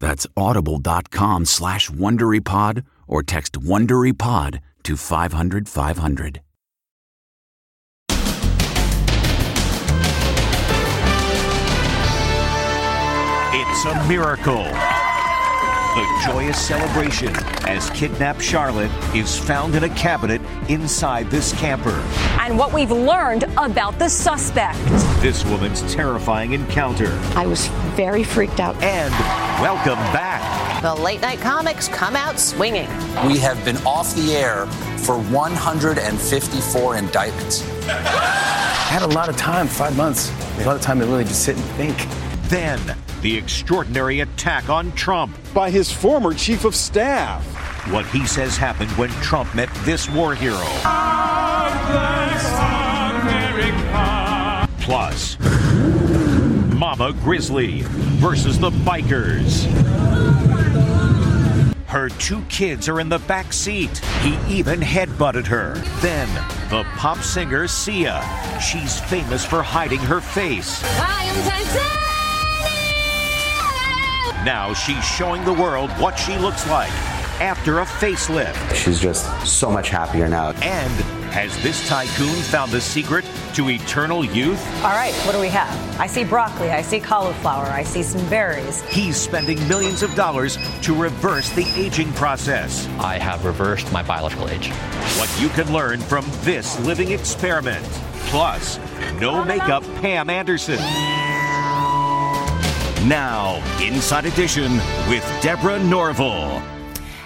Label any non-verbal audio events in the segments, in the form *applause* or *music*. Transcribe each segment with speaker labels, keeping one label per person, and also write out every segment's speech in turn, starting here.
Speaker 1: That's audible.com slash WonderyPod or text WonderyPod to 500 500.
Speaker 2: It's a miracle. The joyous celebration as kidnapped Charlotte is found in a cabinet inside this camper.
Speaker 3: And what we've learned about the suspect.
Speaker 2: This woman's terrifying encounter.
Speaker 4: I was very freaked out.
Speaker 2: And welcome back.
Speaker 5: The late night comics come out swinging.
Speaker 6: We have been off the air for 154 indictments.
Speaker 7: I had a lot of time, five months, a lot of time to really just sit and think.
Speaker 2: Then, the extraordinary attack on Trump
Speaker 8: by his former chief of staff.
Speaker 2: What he says happened when Trump met this war hero. Plus, Mama Grizzly versus the bikers. Her two kids are in the back seat. He even headbutted her. Then, the pop singer Sia. She's famous for hiding her face.
Speaker 9: I am
Speaker 2: now she's showing the world what she looks like after a facelift.
Speaker 10: She's just so much happier now.
Speaker 2: And has this tycoon found the secret to eternal youth?
Speaker 3: All right, what do we have? I see broccoli, I see cauliflower, I see some berries.
Speaker 2: He's spending millions of dollars to reverse the aging process.
Speaker 11: I have reversed my biological age.
Speaker 2: What you can learn from this living experiment. Plus, no makeup Pam Anderson. Now, Inside Edition with Deborah Norville.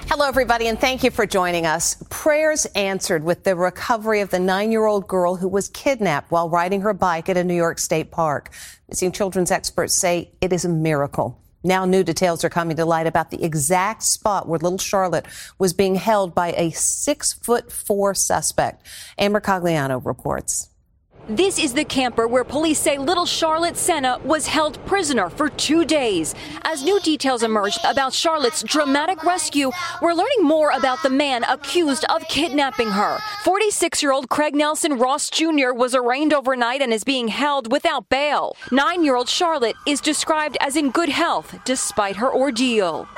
Speaker 5: Hello, everybody, and thank you for joining us. Prayers answered with the recovery of the nine year old girl who was kidnapped while riding her bike at a New York State park. Missing children's experts say it is a miracle. Now, new details are coming to light about the exact spot where little Charlotte was being held by a six foot four suspect. Amber Cagliano reports.
Speaker 12: This is the camper where police say little Charlotte Sena was held prisoner for two days. As new details emerged about Charlotte's dramatic rescue, we're learning more about the man accused of kidnapping her. 46 year old Craig Nelson Ross Jr. was arraigned overnight and is being held without bail. Nine year old Charlotte is described as in good health despite her ordeal.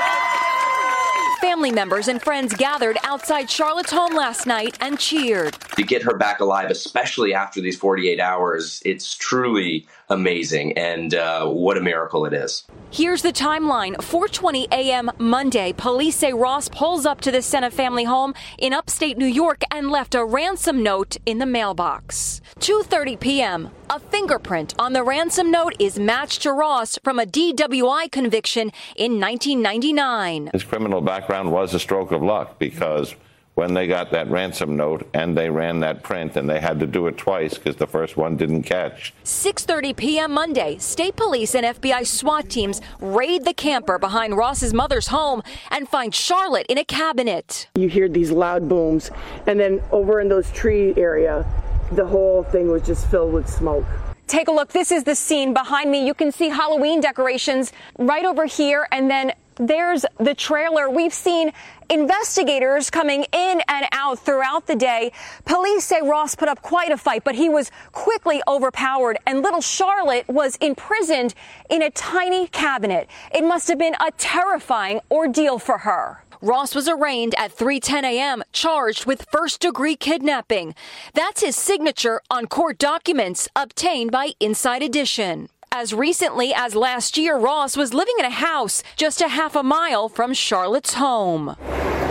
Speaker 12: Family members and friends gathered outside Charlotte's home last night and cheered.
Speaker 13: To get her back alive, especially after these 48 hours, it's truly amazing and uh, what a miracle it is.
Speaker 12: Here's the timeline. 4:20 a.m. Monday, police say Ross pulls up to the Sena family home in upstate New York and left a ransom note in the mailbox. 2:30 p.m. A fingerprint on the ransom note is matched to Ross from a DWI conviction in 1999.
Speaker 14: His criminal background was a stroke of luck because
Speaker 9: when they got that ransom note and they ran that print and they had to do it twice because the first one didn't catch.
Speaker 12: 6:30 p.m. Monday, state police and FBI SWAT teams raid the camper behind Ross's mother's home and find Charlotte in a cabinet.
Speaker 14: You hear these loud booms and then over in those tree area, the whole thing was just filled with smoke.
Speaker 15: Take a look. This is the scene behind me. You can see Halloween decorations right over here and then there's the trailer. We've seen investigators coming in and out throughout the day. Police say Ross put up quite a fight, but he was quickly overpowered and little Charlotte was imprisoned in a tiny cabinet. It must have been a terrifying ordeal for her.
Speaker 12: Ross was arraigned at 3:10 a.m. charged with first-degree kidnapping. That's his signature on court documents obtained by Inside Edition. As recently as last year, Ross was living in a house just a half a mile from Charlotte's home.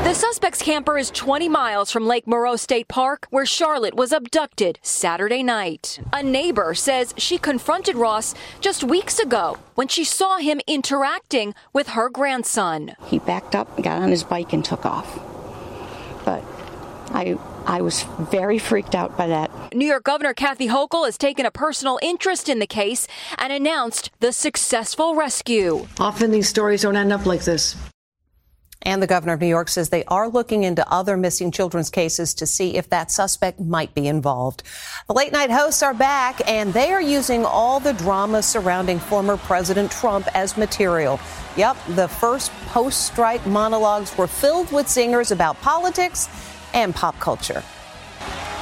Speaker 12: The suspect's camper is 20 miles from Lake Moreau State Park, where Charlotte was abducted Saturday night. A neighbor says she confronted Ross just weeks ago when she saw him interacting with her grandson.
Speaker 4: He backed up, got on his bike, and took off. But I I was very freaked out by that.
Speaker 12: New York Governor Kathy Hochul has taken a personal interest in the case and announced the successful rescue.
Speaker 16: Often these stories don't end up like this.
Speaker 5: And the governor of New York says they are looking into other missing children's cases to see if that suspect might be involved. The late night hosts are back and they are using all the drama surrounding former President Trump as material. Yep, the first post strike monologues were filled with singers about politics and pop culture.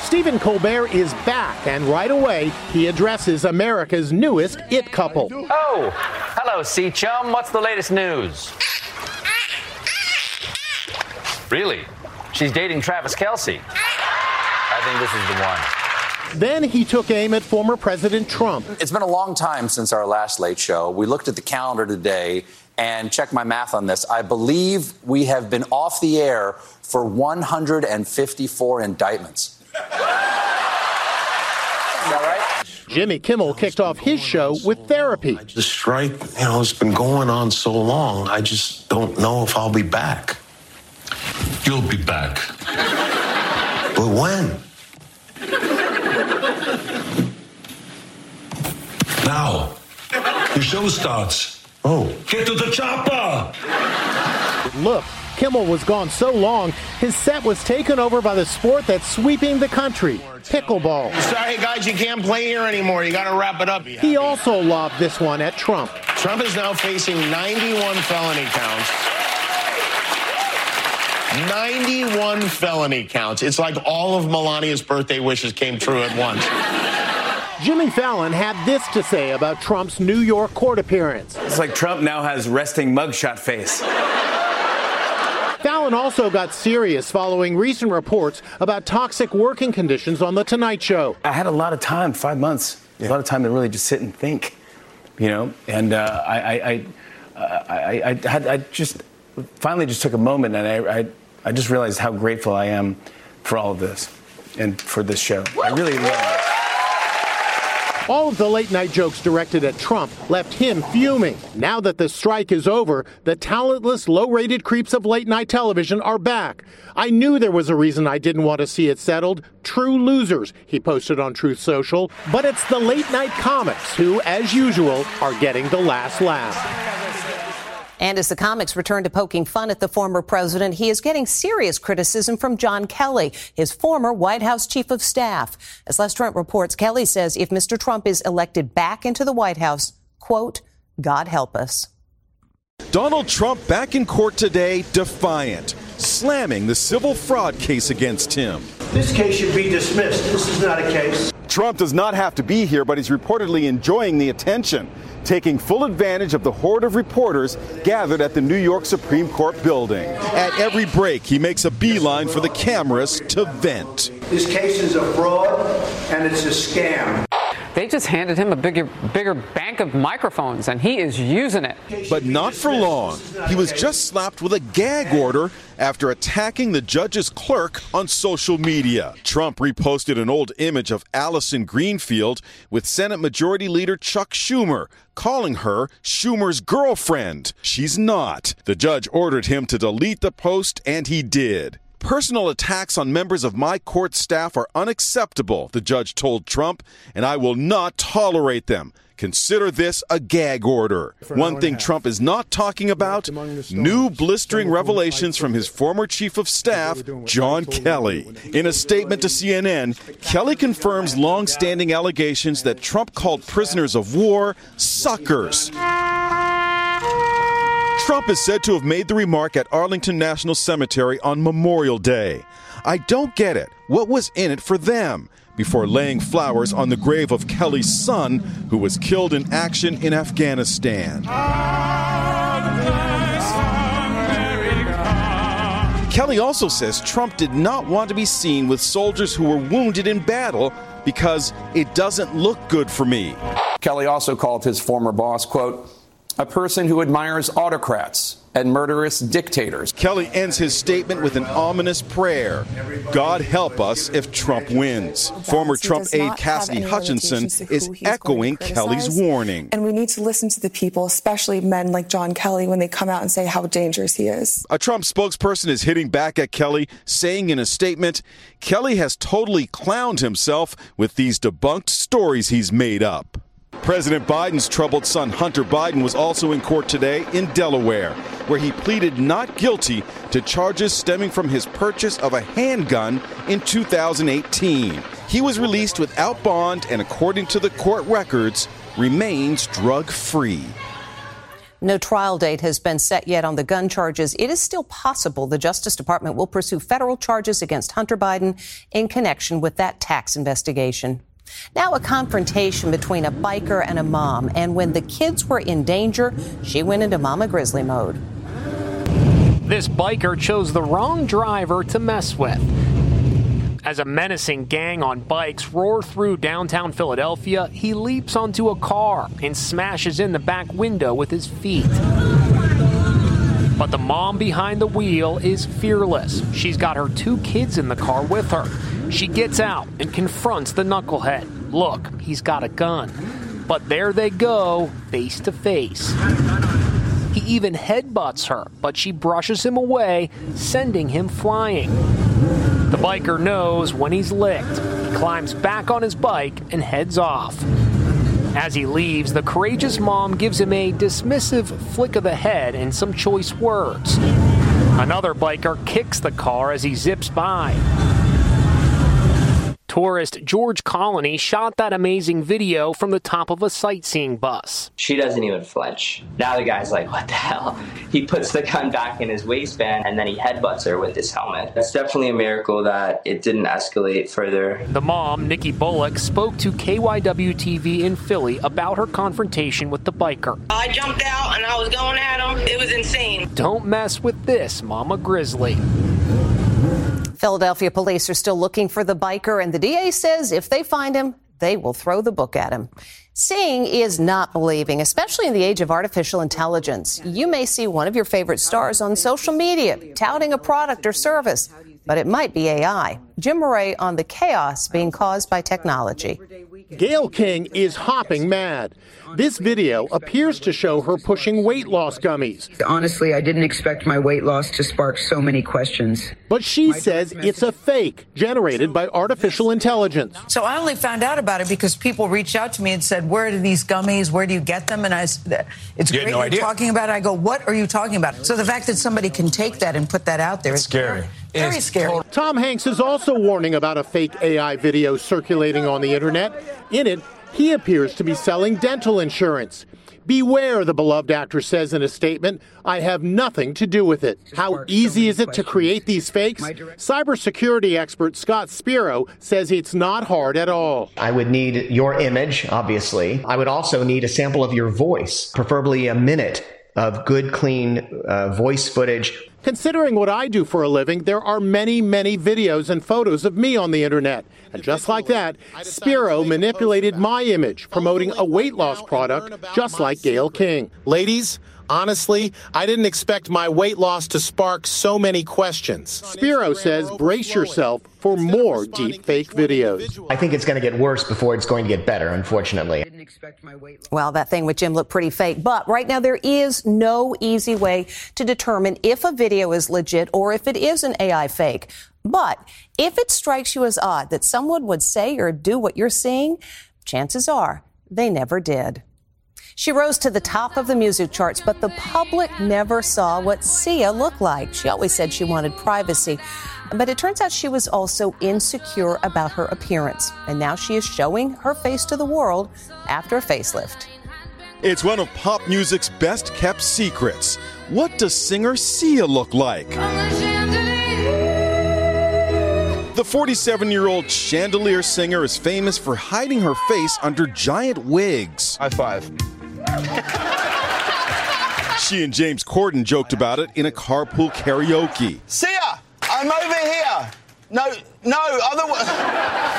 Speaker 17: Stephen Colbert is back, and right away, he addresses America's newest it couple.
Speaker 18: Oh, hello, C Chum. What's the latest news? Really? She's dating Travis Kelce. I think this is the one.
Speaker 17: Then he took aim at former President Trump.
Speaker 6: It's been a long time since our last late show. We looked at the calendar today and check my math on this. I believe we have been off the air for 154 indictments. *laughs* Is that right?
Speaker 17: Jimmy Kimmel kicked off his show with therapy.
Speaker 19: The strike, you know, it's been going on so long, I just don't know if I'll be back.
Speaker 20: You'll be back.
Speaker 19: But when?
Speaker 20: Now. Your show starts.
Speaker 19: Oh.
Speaker 20: Get to the chopper!
Speaker 17: Look, Kimmel was gone so long, his set was taken over by the sport that's sweeping the country pickleball.
Speaker 21: Sorry, guys, you can't play here anymore. You got to wrap it up.
Speaker 17: He also lobbed this one at Trump.
Speaker 21: Trump is now facing 91 felony counts. 91 felony counts. It's like all of Melania's birthday wishes came true at once.
Speaker 17: Jimmy Fallon had this to say about Trump's New York court appearance.
Speaker 7: It's like Trump now has resting mugshot face.
Speaker 17: Fallon also got serious following recent reports about toxic working conditions on The Tonight Show.
Speaker 7: I had a lot of time, five months, yeah. a lot of time to really just sit and think, you know, and uh, I, I, I, I, I, had, I just finally just took a moment and I, I, I just realized how grateful I am for all of this and for this show. I really love it.
Speaker 17: All of the late night jokes directed at Trump left him fuming. Now that the strike is over, the talentless, low rated creeps of late night television are back. I knew there was a reason I didn't want to see it settled. True losers, he posted on Truth Social. But it's the late night comics who, as usual, are getting the last laugh.
Speaker 5: And as the comics return to poking fun at the former president, he is getting serious criticism from John Kelly, his former White House chief of staff. As Les Trent reports, Kelly says if Mr. Trump is elected back into the White House, quote, God help us.
Speaker 8: Donald Trump back in court today, defiant, slamming the civil fraud case against him.
Speaker 22: This case should be dismissed. This is not a case.
Speaker 8: Trump does not have to be here, but he's reportedly enjoying the attention taking full advantage of the horde of reporters gathered at the New York Supreme Court building. At every break, he makes a beeline for the cameras to vent.
Speaker 22: This case is a fraud and it's a scam.
Speaker 23: They just handed him a bigger, bigger bank of microphones, and he is using it.
Speaker 8: But not for long. He was just slapped with a gag order after attacking the judge's clerk on social media. Trump reposted an old image of Allison Greenfield with Senate Majority Leader Chuck Schumer, calling her Schumer's girlfriend. She's not. The judge ordered him to delete the post, and he did. Personal attacks on members of my court staff are unacceptable, the judge told Trump, and I will not tolerate them. Consider this a gag order. One thing Trump is not talking about new blistering revelations from his former chief of staff, John Kelly. In a statement to CNN, Kelly confirms long standing allegations that Trump called prisoners of war suckers. Trump is said to have made the remark at Arlington National Cemetery on Memorial Day. I don't get it. What was in it for them? Before laying flowers on the grave of Kelly's son, who was killed in action in Afghanistan. Kelly also says Trump did not want to be seen with soldiers who were wounded in battle because it doesn't look good for me.
Speaker 24: Kelly also called his former boss, quote, a person who admires autocrats and murderous dictators.
Speaker 8: Kelly ends his statement with an ominous prayer God help us if Trump wins. Former Trump aide Cassidy Hutchinson is echoing Kelly's warning.
Speaker 25: And we need to listen to the people, especially men like John Kelly, when they come out and say how dangerous he is.
Speaker 8: A Trump spokesperson is hitting back at Kelly, saying in a statement, Kelly has totally clowned himself with these debunked stories he's made up. President Biden's troubled son Hunter Biden was also in court today in Delaware, where he pleaded not guilty to charges stemming from his purchase of a handgun in 2018. He was released without bond and, according to the court records, remains drug free.
Speaker 5: No trial date has been set yet on the gun charges. It is still possible the Justice Department will pursue federal charges against Hunter Biden in connection with that tax investigation. Now, a confrontation between a biker and a mom. And when the kids were in danger, she went into Mama Grizzly mode.
Speaker 26: This biker chose the wrong driver to mess with. As a menacing gang on bikes roar through downtown Philadelphia, he leaps onto a car and smashes in the back window with his feet. But the mom behind the wheel is fearless. She's got her two kids in the car with her. She gets out and confronts the knucklehead. Look, he's got a gun. But there they go, face to face. He even headbutts her, but she brushes him away, sending him flying. The biker knows when he's licked. He climbs back on his bike and heads off. As he leaves, the courageous mom gives him a dismissive flick of the head and some choice words. Another biker kicks the car as he zips by. Tourist George Colony shot that amazing video from the top of a sightseeing bus.
Speaker 27: She doesn't even flinch. Now the guy's like, what the hell? He puts the gun back in his waistband and then he headbutts her with his helmet. That's definitely a miracle that it didn't escalate further.
Speaker 26: The mom, Nikki Bullock, spoke to KYW TV in Philly about her confrontation with the biker.
Speaker 28: I jumped out and I was going at him. It was insane.
Speaker 26: Don't mess with this, Mama Grizzly.
Speaker 5: Philadelphia police are still looking for the biker, and the DA says if they find him, they will throw the book at him. Seeing is not believing, especially in the age of artificial intelligence. You may see one of your favorite stars on social media touting a product or service, but it might be AI. Jim Moret on the chaos being caused by technology.
Speaker 17: Gayle King is hopping mad. This video appears to show her pushing weight loss gummies.
Speaker 29: Honestly, I didn't expect my weight loss to spark so many questions.
Speaker 17: But she says it's a fake generated by artificial intelligence.
Speaker 16: So I only found out about it because people reached out to me and said, "Where are these gummies? Where do you get them?" And I, said, it's
Speaker 30: You
Speaker 16: great
Speaker 30: no
Speaker 16: you're
Speaker 30: idea.
Speaker 16: talking about it. I go, "What are you talking about?" So the fact that somebody can take that and put that out there there is
Speaker 30: scary.
Speaker 16: Very scary.
Speaker 17: Tom Hanks is also warning about a fake AI video circulating on the internet. In it, he appears to be selling dental insurance. Beware, the beloved actor says in a statement. I have nothing to do with it. How easy is it to create these fakes? Cybersecurity expert Scott Spiro says it's not hard at all.
Speaker 31: I would need your image, obviously. I would also need a sample of your voice, preferably a minute of good, clean uh, voice footage.
Speaker 17: Considering what I do for a living, there are many, many videos and photos of me on the internet. And just like that, Spiro manipulated my image, promoting a weight loss product just like Gayle King.
Speaker 32: Ladies,
Speaker 17: Honestly, I didn't expect my weight loss to spark so many questions. Spiro says brace yourself for more deep fake videos.
Speaker 31: I think it's going to get worse before it's going to get better, unfortunately.
Speaker 5: Well, that thing with Jim looked pretty fake, but right now there is no easy way to determine if a video is legit or if it is an AI fake. But if it strikes you as odd that someone would say or do what you're seeing, chances are they never did. She rose to the top of the music charts, but the public never saw what Sia looked like. She always said she wanted privacy, but it turns out she was also insecure about her appearance. And now she is showing her face to the world after a facelift.
Speaker 8: It's one of pop music's best kept secrets. What does singer Sia look like? The 47 year old chandelier singer is famous for hiding her face under giant wigs.
Speaker 33: High five.
Speaker 8: She and James Corden joked about it in a carpool karaoke.
Speaker 33: See ya! I'm over here. No, no, other.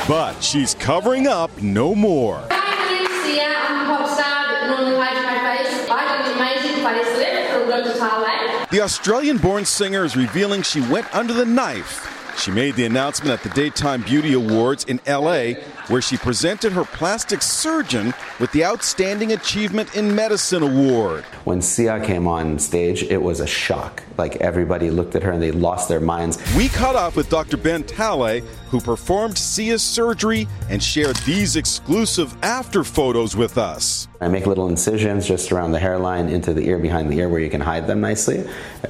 Speaker 8: But she's covering up no more.
Speaker 34: Hi, I'm Sia. I'm a pop star, but normally hides my face. I got an amazing facelift from Dr.
Speaker 8: The Australian born singer is revealing she went under the knife. She made the announcement at the Daytime Beauty Awards in LA, where she presented her plastic surgeon with the Outstanding Achievement in Medicine Award.
Speaker 35: When Sia came on stage, it was a shock. Like everybody looked at her and they lost their minds.
Speaker 8: We caught up with Dr. Ben Talei, who performed Sia's surgery and shared these exclusive after photos with us.
Speaker 35: I make little incisions just around the hairline into the ear, behind the ear, where you can hide them nicely.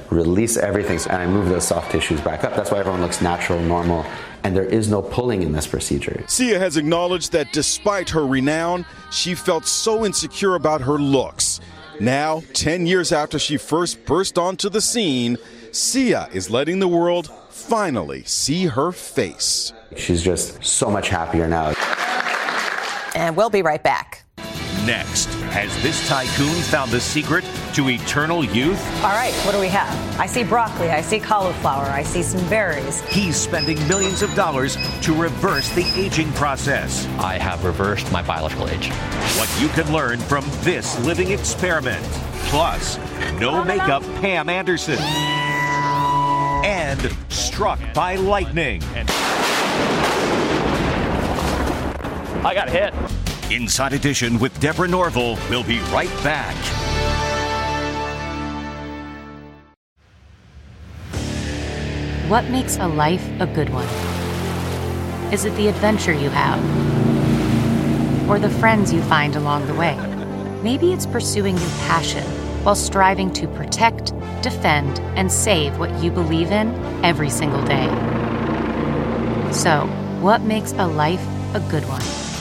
Speaker 35: Release everything, and I move those soft tissues back up. That's why everyone looks natural, normal, and there is no pulling in this procedure.
Speaker 8: Sia has acknowledged that despite her renown, she felt so insecure about her looks. Now, 10 years after she first burst onto the scene, Sia is letting the world finally see her face.
Speaker 35: She's just so much happier now.
Speaker 5: And we'll be right back.
Speaker 36: Next, has this tycoon found the secret to eternal youth?
Speaker 37: All right, what do we have? I see broccoli, I see cauliflower, I see some berries.
Speaker 36: He's spending millions of dollars to reverse the aging process.
Speaker 38: I have reversed my biological age.
Speaker 36: What you can learn from this living experiment. Plus, no makeup Pam Anderson. And struck by lightning.
Speaker 38: I got hit.
Speaker 36: Inside Edition with Deborah Norville will be right back.
Speaker 39: What makes a life a good one? Is it the adventure you have? Or the friends you find along the way? Maybe it's pursuing your passion while striving to protect, defend, and save what you believe in every single day. So, what makes a life a good one?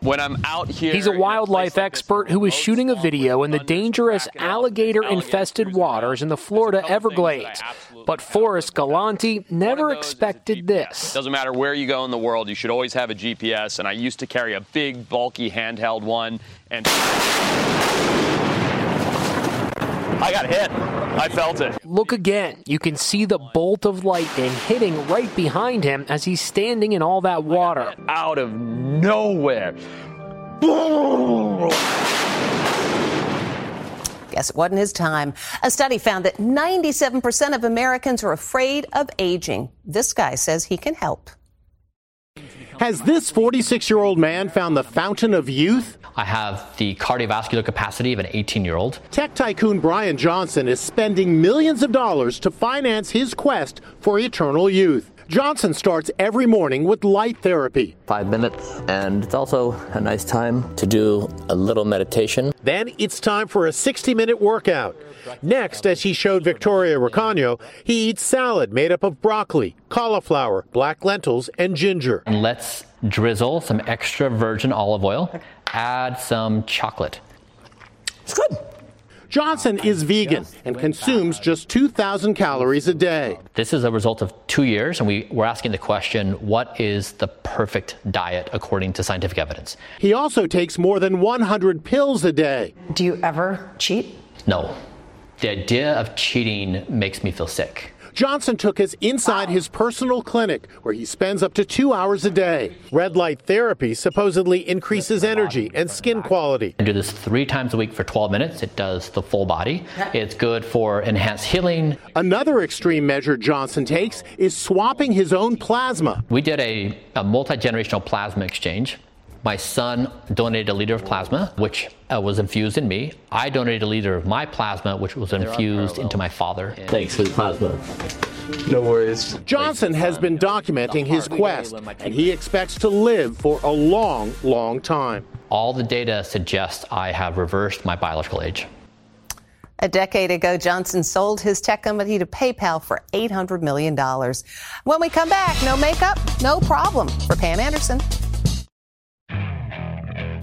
Speaker 26: When I'm out here, he's a wildlife expert who is shooting a video in the dangerous alligator infested waters in the Florida Everglades. But Forrest Galanti never expected this.
Speaker 32: Doesn't matter where you go in the world, you should always have a GPS. And I used to carry a big, bulky handheld one. And I got hit. I felt it.
Speaker 26: Look again. You can see the bolt of lightning hitting right behind him as he's standing in all that water.
Speaker 32: Out of nowhere.
Speaker 5: Guess it wasn't his time. A study found that 97% of Americans are afraid of aging. This guy says he can help.
Speaker 17: Has this 46 year old man found the fountain of youth?
Speaker 38: I have the cardiovascular capacity of an 18 year old.
Speaker 17: Tech tycoon Brian Johnson is spending millions of dollars to finance his quest for eternal youth. Johnson starts every morning with light therapy.
Speaker 40: Five minutes, and it's also a nice time to do a little meditation.
Speaker 17: Then it's time for a 60 minute workout. Next, as he showed Victoria Recaño, he eats salad made up of broccoli, cauliflower, black lentils, and ginger.
Speaker 38: And let's drizzle some extra virgin olive oil, add some chocolate.
Speaker 17: It's good. Johnson is vegan and consumes just 2,000 calories a day.
Speaker 38: This is a result of two years, and we, we're asking the question what is the perfect diet according to scientific evidence?
Speaker 17: He also takes more than 100 pills a day.
Speaker 37: Do you ever cheat?
Speaker 38: No. The idea of cheating makes me feel sick.
Speaker 17: Johnson took us inside his personal clinic where he spends up to two hours a day. Red light therapy supposedly increases energy and skin quality.
Speaker 38: I do this three times a week for 12 minutes. It does the full body. It's good for enhanced healing.
Speaker 17: Another extreme measure Johnson takes is swapping his own plasma.
Speaker 38: We did a, a multi generational plasma exchange. My son donated a liter of plasma, which uh, was infused in me. I donated a liter of my plasma, which was infused into my father.
Speaker 40: Thanks for the plasma. No worries.
Speaker 17: Johnson has been documenting his quest, and he expects to live for a long, long time.
Speaker 38: All the data suggests I have reversed my biological age.
Speaker 5: A decade ago, Johnson sold his tech company to PayPal for $800 million. When we come back, no makeup, no problem for Pam Anderson.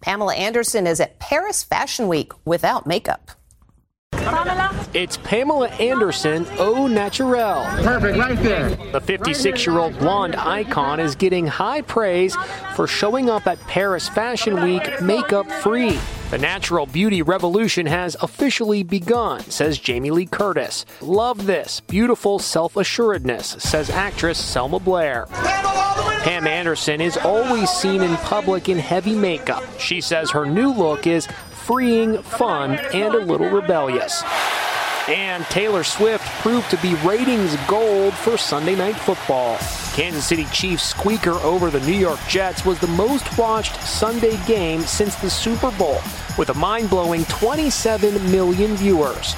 Speaker 5: Pamela Anderson is at Paris Fashion Week without makeup.
Speaker 26: It's Pamela Anderson au naturel.
Speaker 17: Perfect, right there.
Speaker 26: The 56 year old blonde icon is getting high praise for showing up at Paris Fashion Week makeup free. The natural beauty revolution has officially begun, says Jamie Lee Curtis. Love this beautiful self assuredness, says actress Selma Blair. Pam Anderson is always seen in public in heavy makeup. She says her new look is freeing, fun, and a little rebellious. And Taylor Swift proved to be ratings gold for Sunday Night Football. Kansas City Chiefs squeaker over the New York Jets was the most watched Sunday game since the Super Bowl, with a mind blowing 27 million viewers.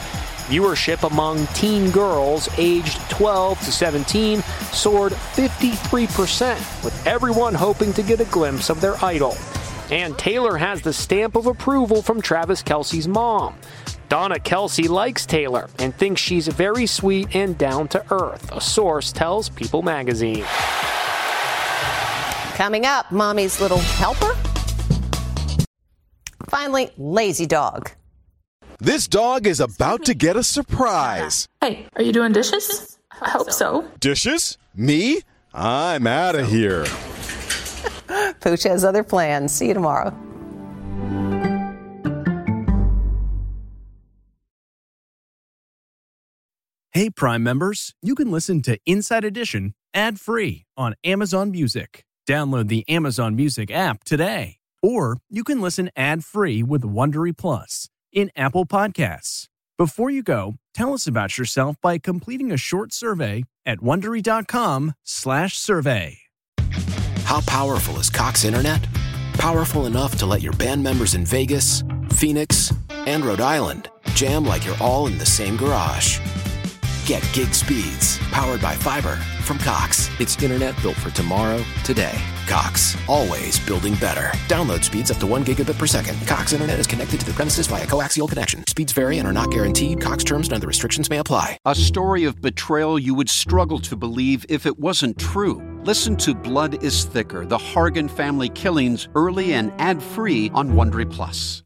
Speaker 26: Viewership among teen girls aged 12 to 17 soared 53%, with everyone hoping to get a glimpse of their idol. And Taylor has the stamp of approval from Travis Kelce's mom. Donna Kelce likes Taylor and thinks she's very sweet and down to earth, a source tells People magazine.
Speaker 5: Coming up, Mommy's Little Helper. Finally, Lazy Dog.
Speaker 8: This dog is about to get a surprise.
Speaker 41: Hey, are you doing dishes? I hope so.
Speaker 8: Dishes? Me? I'm out of here. *laughs*
Speaker 5: Pooch has other plans. See you tomorrow.
Speaker 42: Hey, Prime members, you can listen to Inside Edition ad free on Amazon Music. Download the Amazon Music app today. Or you can listen ad free with Wondery Plus in Apple Podcasts. Before you go, tell us about yourself by completing a short survey at wondery.com/slash survey.
Speaker 43: How powerful is Cox Internet? Powerful enough to let your band members in Vegas, Phoenix, and Rhode Island jam like you're all in the same garage. Get gig speeds powered by fiber from Cox. It's internet built for tomorrow, today. Cox, always building better. Download speeds up to 1 gigabit per second. Cox internet is connected to the premises via coaxial connection. Speeds vary and are not guaranteed. Cox terms and other restrictions may apply.
Speaker 44: A story of betrayal you would struggle to believe if it wasn't true. Listen to Blood is Thicker, the Hargan family killings early and ad-free on Wondery Plus.